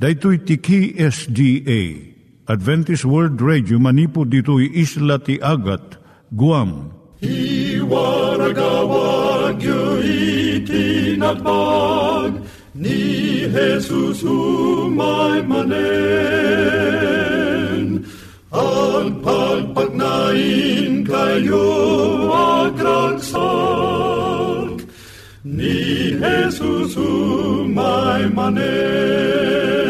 Daitui tiki SDA Adventist World Radio manipud ditui isla ti Agat Guam. I waragawag yu itinatpag ni Jesus umay manen. Ang pagpagnain kayo agkansak ni Jesus umay manen.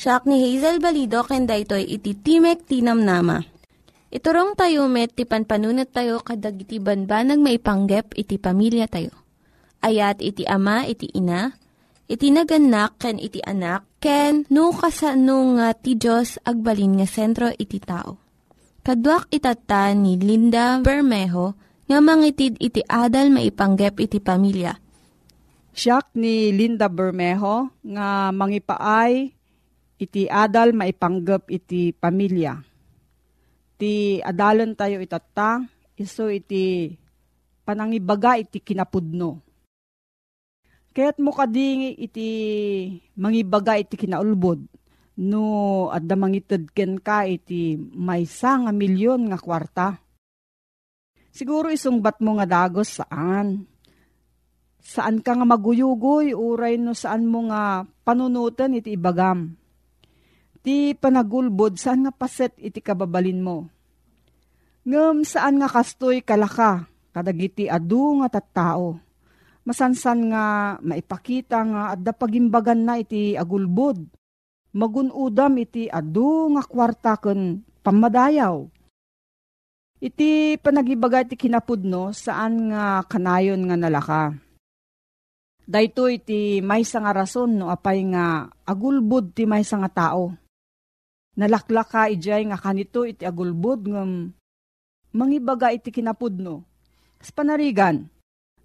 Siya ni Hazel Balido, ken daytoy iti Timek Tinam Nama. Iturong tayo met, ti panpanunat tayo kadag iti banbanag maipanggep iti pamilya tayo. Ayat iti ama, iti ina, iti naganak, ken iti anak, ken no kasano nga ti Diyos agbalin nga sentro iti tao. Kaduak itata ni Linda Bermejo, nga mangitid iti adal maipanggep iti pamilya. Siyak ni Linda Bermejo nga mangipaay iti adal maipanggep iti pamilya. Ti adalan tayo itata, iso iti panangibaga iti kinapudno. Kaya't mo kading iti mangibaga iti kinaulbod no adda mangitid ken ka iti maysa nga milyon nga kwarta Siguro isungbat mo nga dagos saan? Saan ka nga maguyugoy, uray no saan mo nga panunutan iti ibagam. Ti panagulbod, saan nga paset iti kababalin mo? Ngem saan nga kastoy kalaka, kadagiti adu nga tattao. Masansan nga maipakita nga adda pagimbagan na iti agulbod. Magunudam iti adu nga kwarta ken pamadayaw Iti panagibaga ti kinapudno saan nga kanayon nga nalaka. Dayto iti may nga rason no apay nga agulbud ti may nga tao. Nalaklaka ijay nga kanito iti agulbud ngam mangibaga iti kinapudno. Kas panarigan,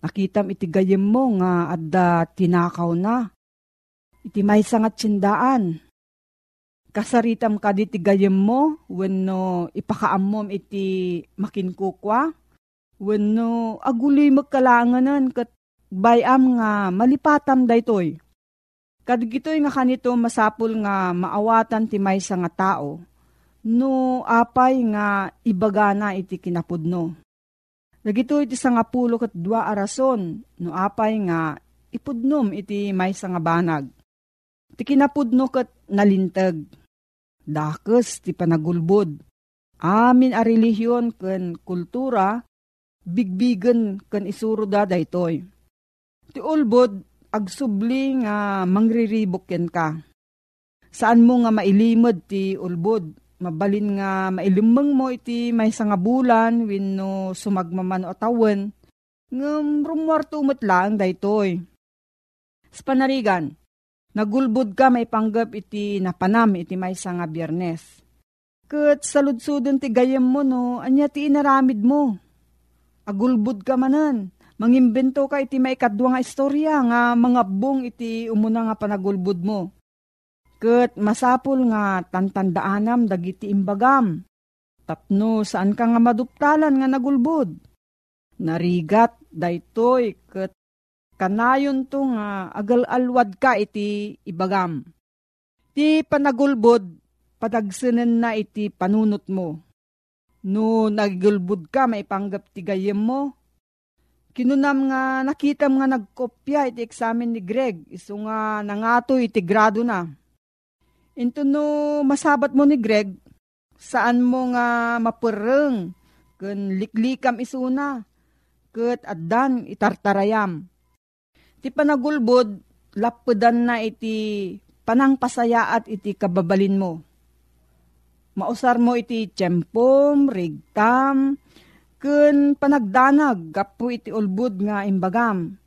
nakitam iti gayem mo nga adda tinakaw na. Iti may nga tsindaan kasaritam ka di gayem mo, wenno ipakaammom iti makinkukwa, wenno aguloy magkalanganan kat bayam nga malipatam daytoy. Kadigitoy nga kanito masapul nga maawatan ti maysa nga tao, no apay nga ibagana iti kinapudno. Dagito iti sangapulo kat dua arason, no apay nga ipudnom iti maysa nga banag. Ti kinapudno kat nalintag dakes ti panagulbod. Amin a relihiyon ken kultura, bigbigen ken isuro da daytoy. Ti ulbod, agsubli nga mangriribok ken ka. Saan mo nga mailimod ti ulbod, mabalin nga mailimang mo iti may nga bulan, wino sumagmaman o tawen, ngam rumwarto lang daytoy. Sa panarigan, Nagulbud ka may panggap iti napanam iti may nga biyernes. Kat saludsudon ti gayam mo no, anya ti inaramid mo. Agulbud ka manan. Mangimbento ka iti may kadwa nga istorya nga mga bong iti umuna nga panagulbud mo. Ket masapul nga tantandaanam dagiti imbagam. Tapno saan ka nga maduptalan nga nagulbod. Narigat daytoy ket kanayon to nga agal-alwad ka iti ibagam. Ti panagulbod padagsanen na iti panunot mo. No nagulbod ka maipanggap ti gayem mo. Kinunam nga nakita nga nagkopya iti eksamen ni Greg. Iso nga nangato iti grado na Into no masabat mo ni Greg, saan mo nga mapureng, kun liklikam isuna, ket addan itartarayam. Ti panagulbod, lapudan na iti panang pasayaat iti kababalin mo. Mausar mo iti tiyempom, rigtam, kun panagdanag, gapu iti ulbud nga imbagam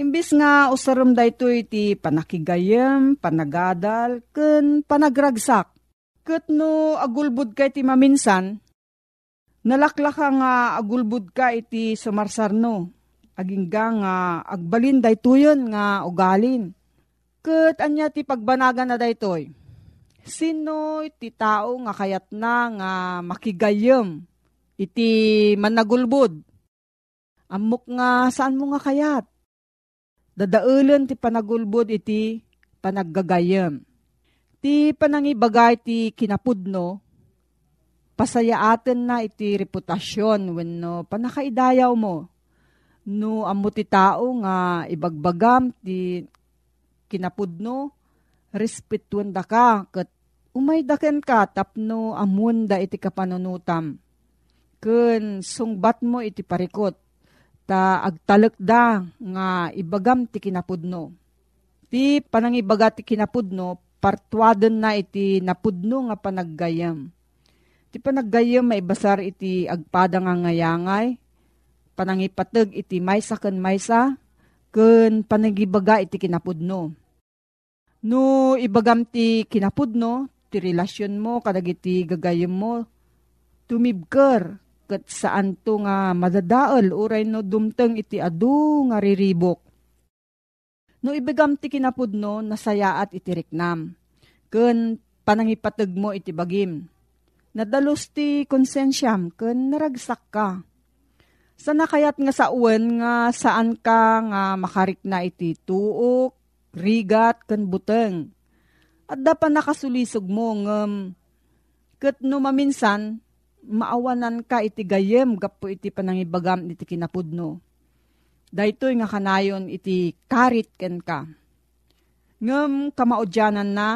Imbis nga usaram dayto iti panakigayem, panagadal, ken panagragsak. Ket no agulbud ka iti maminsan, nalaklaka nga agulbud ka iti sumarsarno. Agingga nga agbalin daytoyon nga ugalin. Ket anya ti pagbanagan na daytoy. Sino iti tao nga kayat na nga makigayem iti managulbud? Amok nga saan mo nga kayat? Dadaulan ti panagulbod iti panaggagayam. Ti panangibagay ti kinapudno, pasayaaten na iti reputasyon wenno panakaidayaw mo. No amo ti tao nga ibagbagam ti kinapudno, respetuan da ka ket umay daken ka tapno amun da iti kapanunutam. Ken sungbat mo iti parikot ta agtalek da nga ibagam ti kinapudno. Ti panangibaga ti kinapudno, partuaden na iti napudno nga panaggayam. Ti panaggayam maibasar iti agpada nga ngayangay, panangipateg iti maysa ken maysa, ken panagibaga iti kinapudno. No ibagam ti kinapudno, ti relasyon mo kadagiti gagayam mo, tumibker ket saan to nga madadaol uray no dumteng iti adu nga riribok. No ibigam ti kinapudno nasayaat iti riknam. Ken panangipateg mo iti bagim. Nadalos ti konsensyam ken naragsak ka. Sa nakayat nga sa uwan nga saan ka nga makarik na iti tuok, rigat, ken buteng. At dapat nakasulisog mo ngem ket no maminsan maawanan ka iti gayem gapo iti panangibagam iti kinapudno. Daytoy nga kanayon iti karit ken ka. Ngem kamaudyanan na,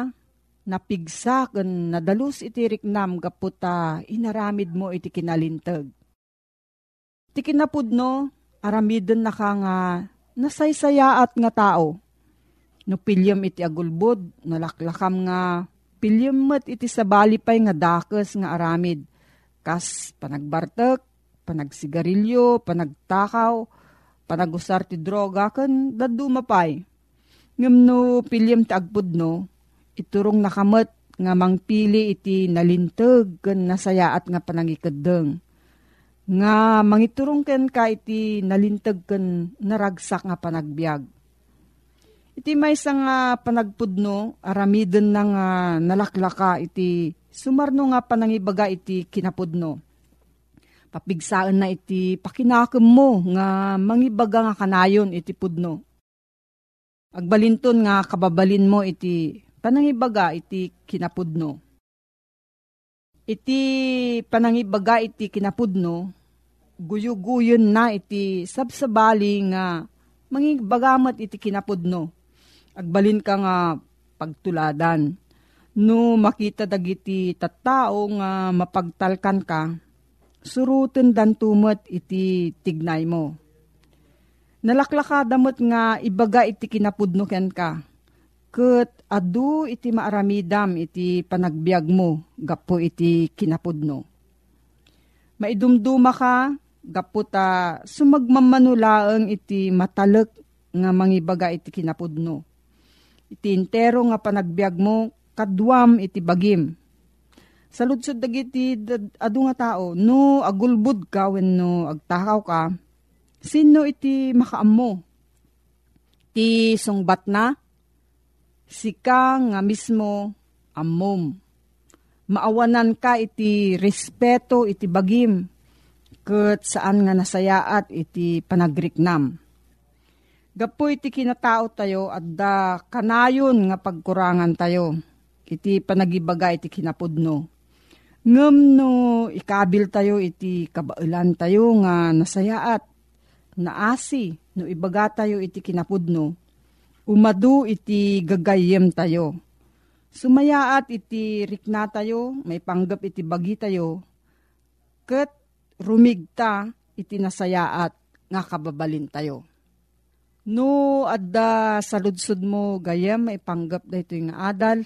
napigsa ken nadalus iti riknam gapo ta inaramid mo iti kinalintag. Iti kinapudno, aramiden na ka nga nasaysayaat nga tao. No pilyam iti agulbod, nalaklakam nga pilyam met iti sabali pay nga dakes nga aramid kas panagbartek, panagsigarilyo, panagtakaw, panagusar ti droga, kan dadu mapay. Ngam no pilyam ti agpudno, iturong nakamet nga mangpili iti nalintag kan nasayaat nga panangikadeng. Nga mangiturong ken ka iti nalintag kan naragsak nga panagbiag. Iti may nga panagpudno, aramiden na nga nalaklaka iti Sumarno nga panangibaga iti kinapudno. Papigsaan na iti pakinakem mo nga mangibaga nga kanayon iti pudno. Agbalinton nga kababalin mo iti panangibaga iti kinapudno. Iti panangibaga iti kinapudno, guyuguyon na iti sabsabali nga mangibagamat iti kinapudno. Agbalin ka nga pagtuladan No makita dagiti tattao nga mapagtalkan ka, suruten dan tumot iti tignay mo. Nalaklaka damot nga ibaga iti kinapudno ken ka. Ket adu iti maaramidam iti panagbiag mo gapo iti kinapudno. Maidumduma ka gapo ta sumagmamanulaeng iti matalek nga mangibaga iti kinapudno. Iti intero nga panagbiag mo kadwam iti bagim. Saludsod dagiti adu nga tao, no agulbud ka when no agtakaw ka, sino iti makaammo? Ti sungbat na? sika nga mismo ammom. Maawanan ka iti respeto iti bagim, ket saan nga nasayaat iti panagriknam. Gapo iti kinatao tayo at da kanayon nga pagkurangan tayo. Iti panagibaga iti kinapudno. Ngem no ikabil tayo iti kabailan tayo nga nasayaat. Naasi no ibaga tayo iti kinapudno. Umadu iti gagayem tayo. Sumayaat iti rikna tayo, may panggap iti bagi tayo. Ket rumigta iti nasayaat nga kababalin tayo. No, adda sa ludsud mo gayam may panggap da ito yung adal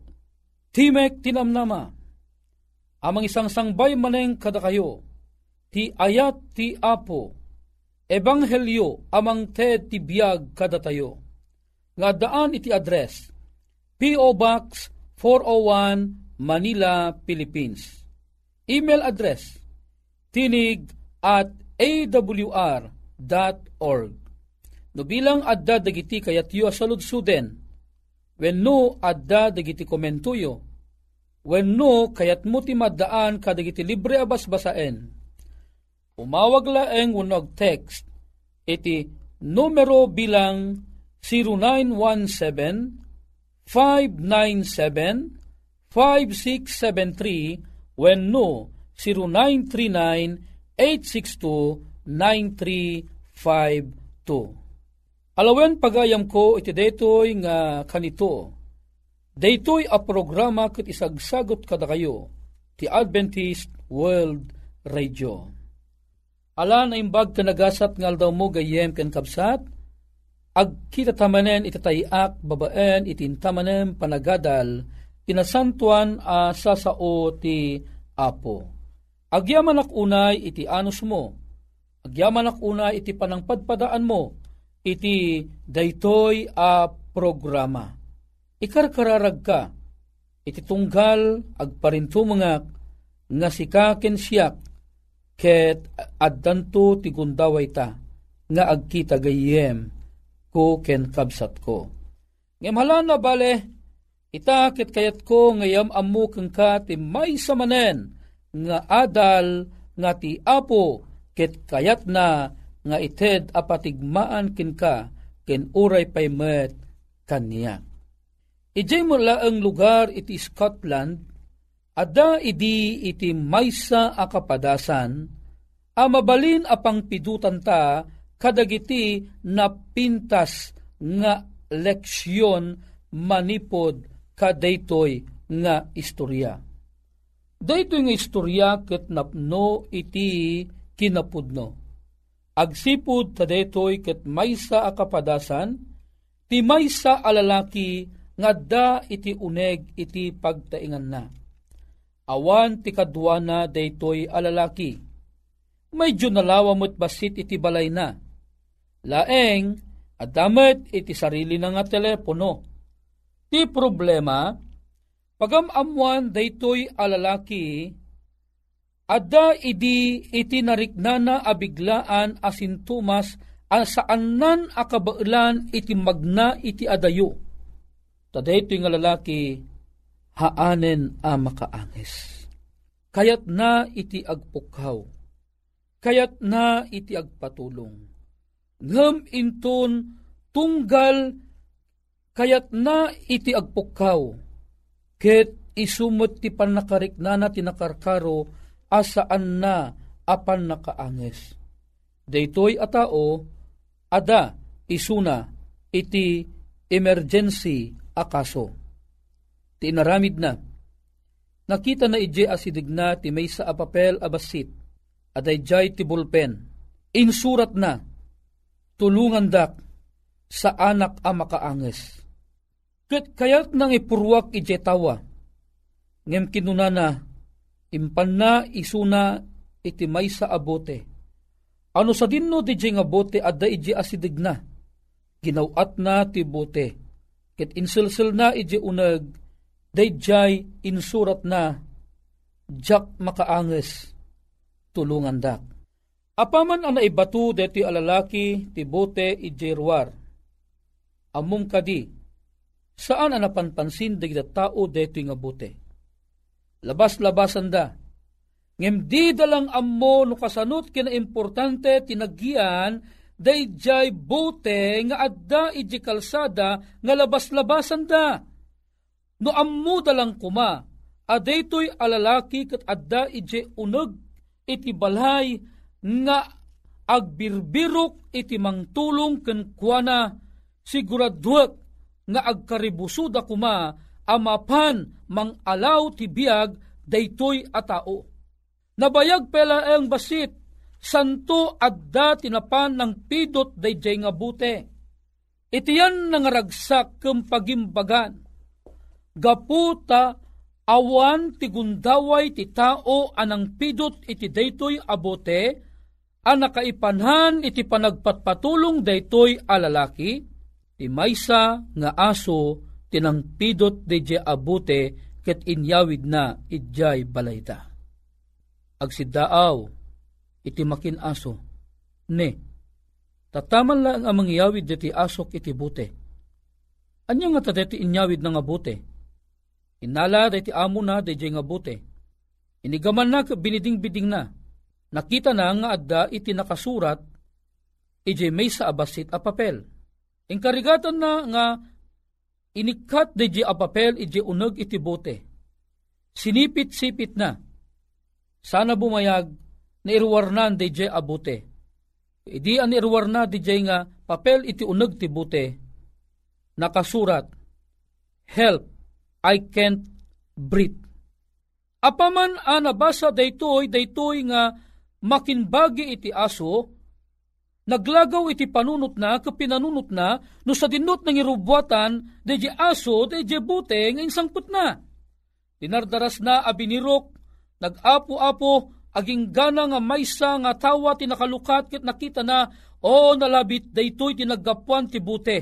Timek tinamnama, amang isang sangbay maneng kada kayo, ti ayat ti apo, ebanghelyo amang te ti biyag kada tayo. Nga daan iti address, P.O. Box 401 Manila, Philippines. Email address, tinig at awr.org. No bilang adda dagiti kayat yu asaludsuden, When no adda dagiti komentuyo, when no kayat mo ti kadagiti libre abas basaen. Umawag laeng unog text iti numero bilang 0917-597-5673 when no 0939-862-9352. Alawen pagayam ko iti daytoy nga kanito. Daytoy a programa ket isagsagot kada kayo ti Adventist World Radio. Ala na imbag kanagasat ngal daw mo gayem ken kapsat, agkita tamanen itatayak babaen itintamanen panagadal inasantuan a sasao ti Apo. Agyaman ak unay iti anus mo, agyaman ak unay iti panangpadpadaan mo, iti daytoy a programa. Ikarkararag ka, iti tunggal agparintumangak nga sikaken siyak ket addanto ti gundaway ta nga agkita gayem ko ken kabsat ko. Ngem na bale, ita ket kayat ko ngayam ammo keng ka ti may samanen nga adal nga ti apo ket kayat na nga ited apatigmaan kin ka ken uray paymet kaniya. Ijay mo ang lugar iti Scotland, ada idi iti maysa akapadasan, amabalin apang pidutan ta kadagiti na pintas nga leksyon manipod kadaytoy nga istorya. Daytoy nga istorya ket napno iti kinapudno agsipud tadetoy ket maysa a kapadasan, ti maysa alalaki nga da iti uneg iti pagtaingan na. Awan ti kadwana daytoy alalaki. Medyo nalawa mo't basit iti balay na. Laeng, adamet iti sarili na nga telepono. Ti problema, pagamamuan daytoy alalaki, Ada idi iti nariknana abiglaan asintumas an saan nan akabailan iti magna iti adayo. Tada ito nga lalaki haanen a makaangis. Kayat na iti agpukaw. Kayat na iti agpatulong. Ngam inton tunggal kayat na iti agpukaw. ket isumot ti pannakariknana tinakarkaro asaan na apan nakaanges. Daytoy a tao, ada isuna iti emergency akaso. Ti inaramid na. Nakita na ije asidig na ti may sa apapel abasit, aday jay ti bulpen. Insurat na, tulungan dak sa anak a makaanges. Kat kayat nang ipurwak ije tawa, ngem kinunana, impan na isuna iti may sa abote. Ano sa dinno di nga bote adda ije asidig na, ginawat na ti bote, ket insilsil na ije unag, dayjay insurat na, jak makaanges, tulungan dak. Apaman ang naibatu deti alalaki ti bote ije ruar. Amum kadi, saan ang napanpansin dagita tao deto nga bote? Labas-labasan da, ngem di dalang ammo no kasanot kina importante tinaggian dayjay bote nga adda iji kalsada nga labas-labasan da. No ammo dalang kuma, adaytoy alalaki kat adda iji uneg iti balay nga agbirbirok iti mangtulong ken kuana siguraduak nga agkaribusuda kuma amapan mang alaw ti biag daytoy a tao. Nabayag pela ang basit, santo adda tinapan ng pidot dayjay nga bute. Itiyan nangaragsak kem pagimbagan. Gaputa awan ti gundaway ti tao anang pidot iti daytoy abote, nakaipanhan iti panagpatpatulong daytoy alalaki, ti maysa nga aso tinangpidot dayjay abute ket inyawid na idjay balayta agsidaaw iti makin aso. Ne, tataman lang ang mangyawid diti asok iti bute. Anya nga ta inyawid na nga bute. Inala diti amo na diti nga bute. Inigaman na biniding-biding na. Nakita na nga adda iti nakasurat iti may sa abasit a papel. Inkarigatan na nga inikat di a papel iti uneg iti bote. Sinipit-sipit na sana bumayag na irwarnan DJ abute. Idi an irwarna DJ nga papel iti uneg ti bute. Nakasurat, Help, I can't breathe. Apaman a nabasa daytoy daytoy nga makinbagi iti aso, naglagaw iti panunot na, kapinanunot na, no sa dinot ng irubwatan, deje aso, deje bute, nga insangput na. Dinardaras na abinirok, nag-apo-apo aging gana nga maysa nga tawa tinakalukat ket nakita na o nalabit daytoy tinaggapuan ti bute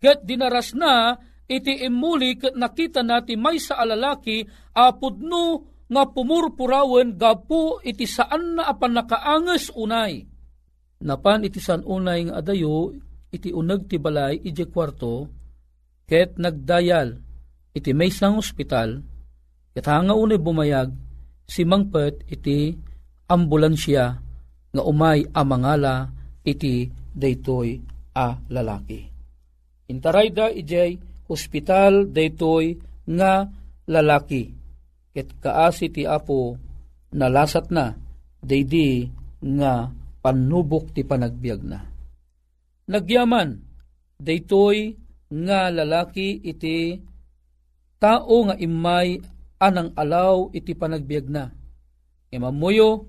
ket dinaras na iti imuli ket nakita na ti maysa alalaki apudno nga pumurpurawen gapu iti saan na apan nakaanges unay napan iti san unay nga adayo iti uneg ti balay iti kwarto ket nagdayal iti maysang ospital ket hanga unay bumayag si mangpet iti ambulansya nga umay amangala iti daytoy a lalaki. Intarayda ijay hospital daytoy nga lalaki. Ket kaasi ti apo nalasat na daydi nga panubok ti panagbiag na. Nagyaman daytoy nga lalaki iti tao nga imay anang alaw iti panagbiag na. Imamuyo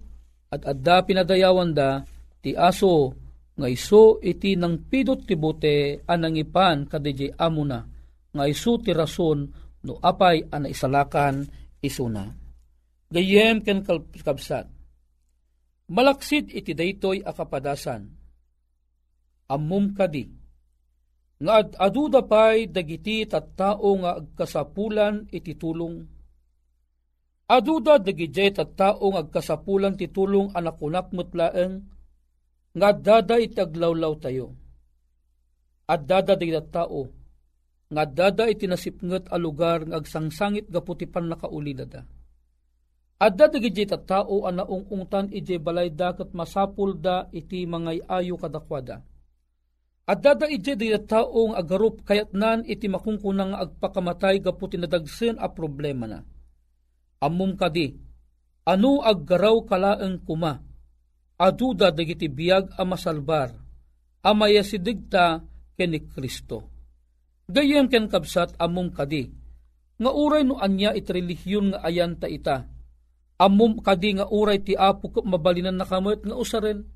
at adda pinadayawan da ti aso nga iso iti nang pidot ti bote anang ipan kadiji amo na nga iso ti rason no apay ana isalakan isuna. Gayem ken kabsat. Malaksid iti daytoy akapadasan. Ammum kadi nga ad aduda pay dagiti tattao nga agkasapulan iti tulong Aduda dagijay at taong agkasapulan ti tulong anak unak mutlaeng nga dada itaglawlaw tayo. At dada di tao nga dada itinasipnget a lugar nga agsangsangit gaputipan nakaulidada. Adda dagijay at tao anaong ungtan ije balay dakat masapul da iti mangay ayo kadakwada. At dada ije di taong agarup kayat nan iti makungkunang agpakamatay gapu tinadagsen a problema na. Amum kadi, ano aggaraw kalaeng kuma, aduda dagiti biyag a masalbar, amaya sidigta ken ni Kristo. Gayem ken kabsat amum kadi, nga uray no anya iti nga ayan ta ita, amum kadi nga uray ti apo mabalinan nakamot nga usaren,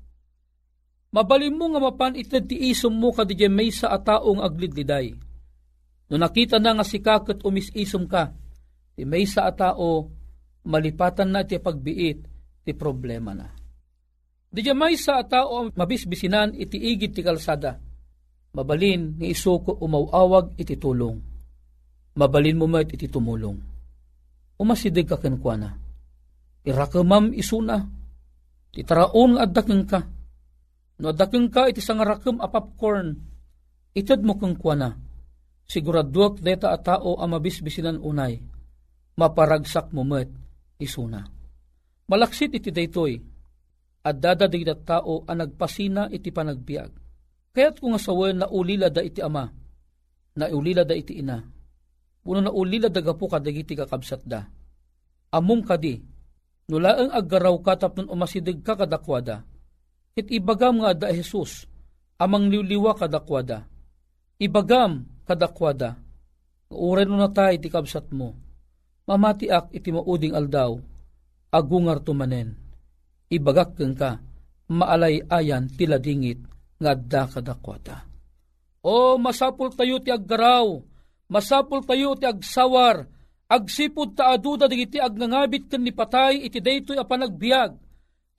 Mabalim mo nga mapan ited ti isom mo kadidya may sa ataong aglidliday. No nakita na nga si kakot umisisom ka, ti may sa atao, malipatan na ti pagbiit, ti problema na. Di may sa atao mabisbisinan iti igit ti kalsada. Mabalin ni isuko umawawag iti tulong. Mabalin mo met iti tumulong. Umasidig ka kenkwana. Irakamam isuna. Ti taraon nga addaking ka No dakeng ka iti sangarakem a popcorn, itad mo kang kuana. Siguraduak deta a tao a mabisbisinan unay, maparagsak mo met isuna. Malaksit iti daytoy, at dadadig da tao a nagpasina iti panagbiag. Kaya't kung asawen na ulila da iti ama, na ulila da iti ina, puno na ulila da gapu kadagiti kakabsat da. Amum kadi, nulaang aggaraw ka tapnon umasidig ka kadakwada, It ibagam nga da Jesus, amang liwliwa kadakwada. Ibagam kadakwada. Uray no na tayo ti kabsat mo. Mamatiak iti mauding aldaw, agungar tumanen. Ibagak keng ka, maalay ayan tila dingit nga da kadakwada. O masapul tayo ti aggaraw, masapul tayo ti agsawar, agsipod ta aduda digiti agnangabit ken ni patay iti daytoy a panagbiag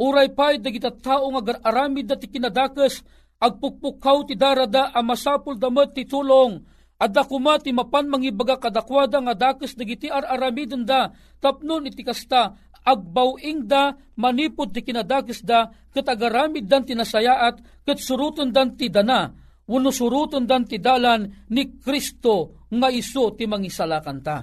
Uray pay dagita tao nga aramid da ti kinadakes, agpukpukaw ti darada a masapul damat ti tulong, adda kuma ti mapan mangibaga kadakwada nga dakes dagiti ar-aramidon da, tapnon iti kasta, agbawing da, manipod ti kinadakes da, ket agaramid dan ti nasayaat, ket suruton dan ti dana, wano suruton dan ti dalan ni Kristo nga iso ti mangisalakan ta.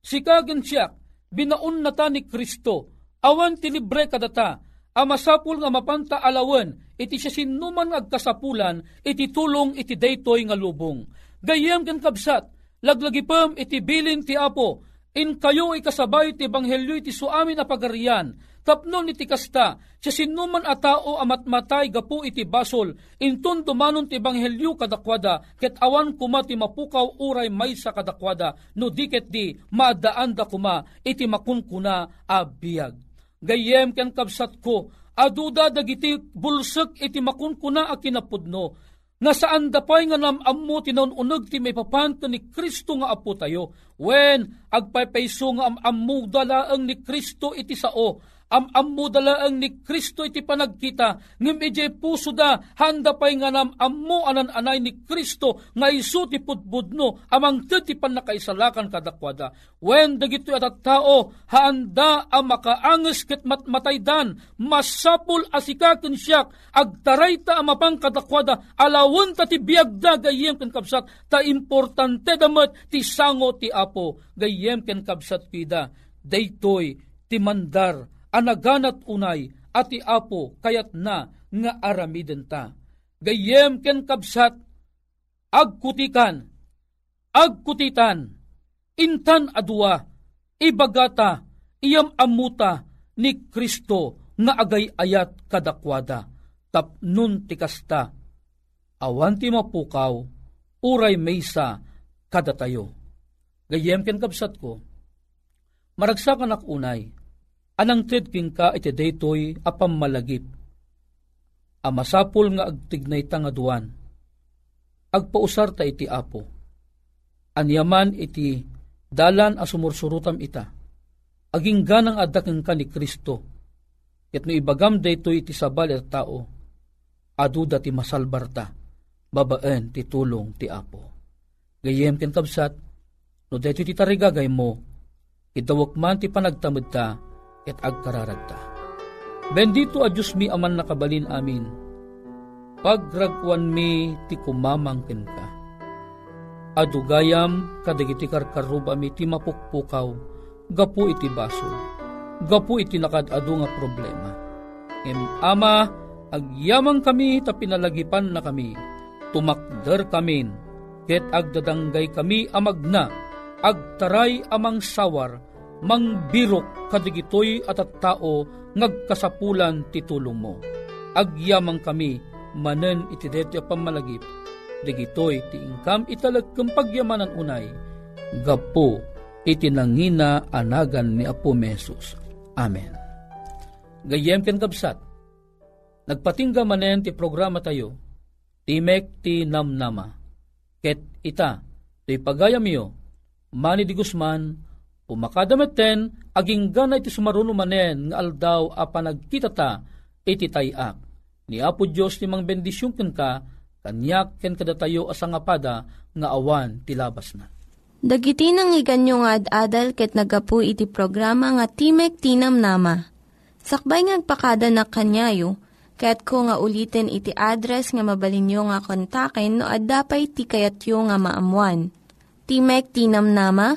Sikagen siya, binaun na ta ni Kristo, awan ti libre kadata, amasapul nga mapanta alawen, iti siya sinuman agkasapulan, iti tulong iti daytoy nga lubong. Gayam ken kabsat, laglagipem iti bilin ti apo, in kayo ikasabay ti banghelyo iti suamin na pagarian, tapnon iti kasta, siya sinuman a tao amat matay gapu iti basol, intun tumanon ti banghelyo kadakwada, ket awan kuma ti mapukaw uray may sa kadakwada, no diket di maadaan da kuma iti makunkuna a biyag. Gayem ken kabsat ko, aduda dagiti bulsek iti makunkuna a kinapudno, nga saan dapay nga namammo tinaununog ti may papanto ni Kristo nga apo tayo, when agpaypayso nga amammo dalaang ni Kristo iti sao, am ammo dalaang ni Kristo iti panagkita, ngem ije puso da, handa pay nga nam ammo anan anay ni Kristo, nga iso ti putbudno, amang ti panakaisalakan kadakwada. When dagito at tao, handa ang makaanges ket matmataydan, masapul asikaken siyak, agtaray ta amapang kadakwada, alawon ta ti biagda gayem ken kapsat, ta importante damat ti sango ti apo, gayem ken kapsat pida, daytoy ti mandar anaganat unay ati apo kayat na nga aramiden ta. Gayem ken kabsat, agkutikan, agkutitan, intan adua, ibagata, iyam amuta ni Kristo nga agay ayat kadakwada, tapnun tikasta, awan ti mapukaw, uray maysa kadatayo. Gayem ken kabsat ko, maragsakan ak unay, anang tredking ka iti daytoy apam malagip. Amasapol nga agtignay ta. Agpausar ta iti apo. Anyaman iti dalan a sumursurutam ita. Aging ganang adakeng ka ni Kristo. Ket no ibagam daytoy iti sabal at tao. Aduda ti masalbarta. Babaen ti tulong ti apo. Gayem ken kabsat, no daytoy ti tarigagay mo, idawak man ti panagtamad ta, et agkararagta. Bendito a Diyos mi aman nakabalin amin, pagragwan mi ti kumamangkin ka. Adugayam kadagiti karkaruba mi ti mapukpukaw, gapu iti baso, gapu iti nakadado nga problema. Em ama, agyamang kami ta pinalagipan na kami, tumakder kamin, ket agdadanggay kami amagna, agtaray amang sawar, mangbirok kadigitoy at at tao ngagkasapulan titulong mo. Agyamang kami, manen iti detyo pamalagip, digitoy ti ingkam italag kang pagyamanan unay, gapo iti nangina anagan ni Apo Mesus. Amen. Gayem ken kabsat, nagpatingga manen ti programa tayo, timek ti namnama, ket ita, ti pagayam yo, mani di Guzman, pumakadamet ten, aging ganay ti sumaruno manen, nga aldaw a panagkita ta, iti tayak. Ni Apo Diyos ti mang bendisyon ken ka, kanyak ken kadatayo asangapada, nga awan ti labas na. Dagiti nang iganyo nga ad-adal ket nagapu iti programa nga Timek Tinam Nama. Sakbay ngagpakada na kanyayo, ket ko nga ulitin iti address nga mabalinyo nga kontaken no ad-dapay ti kayatyo nga maamuan. Timek Tinam Nama,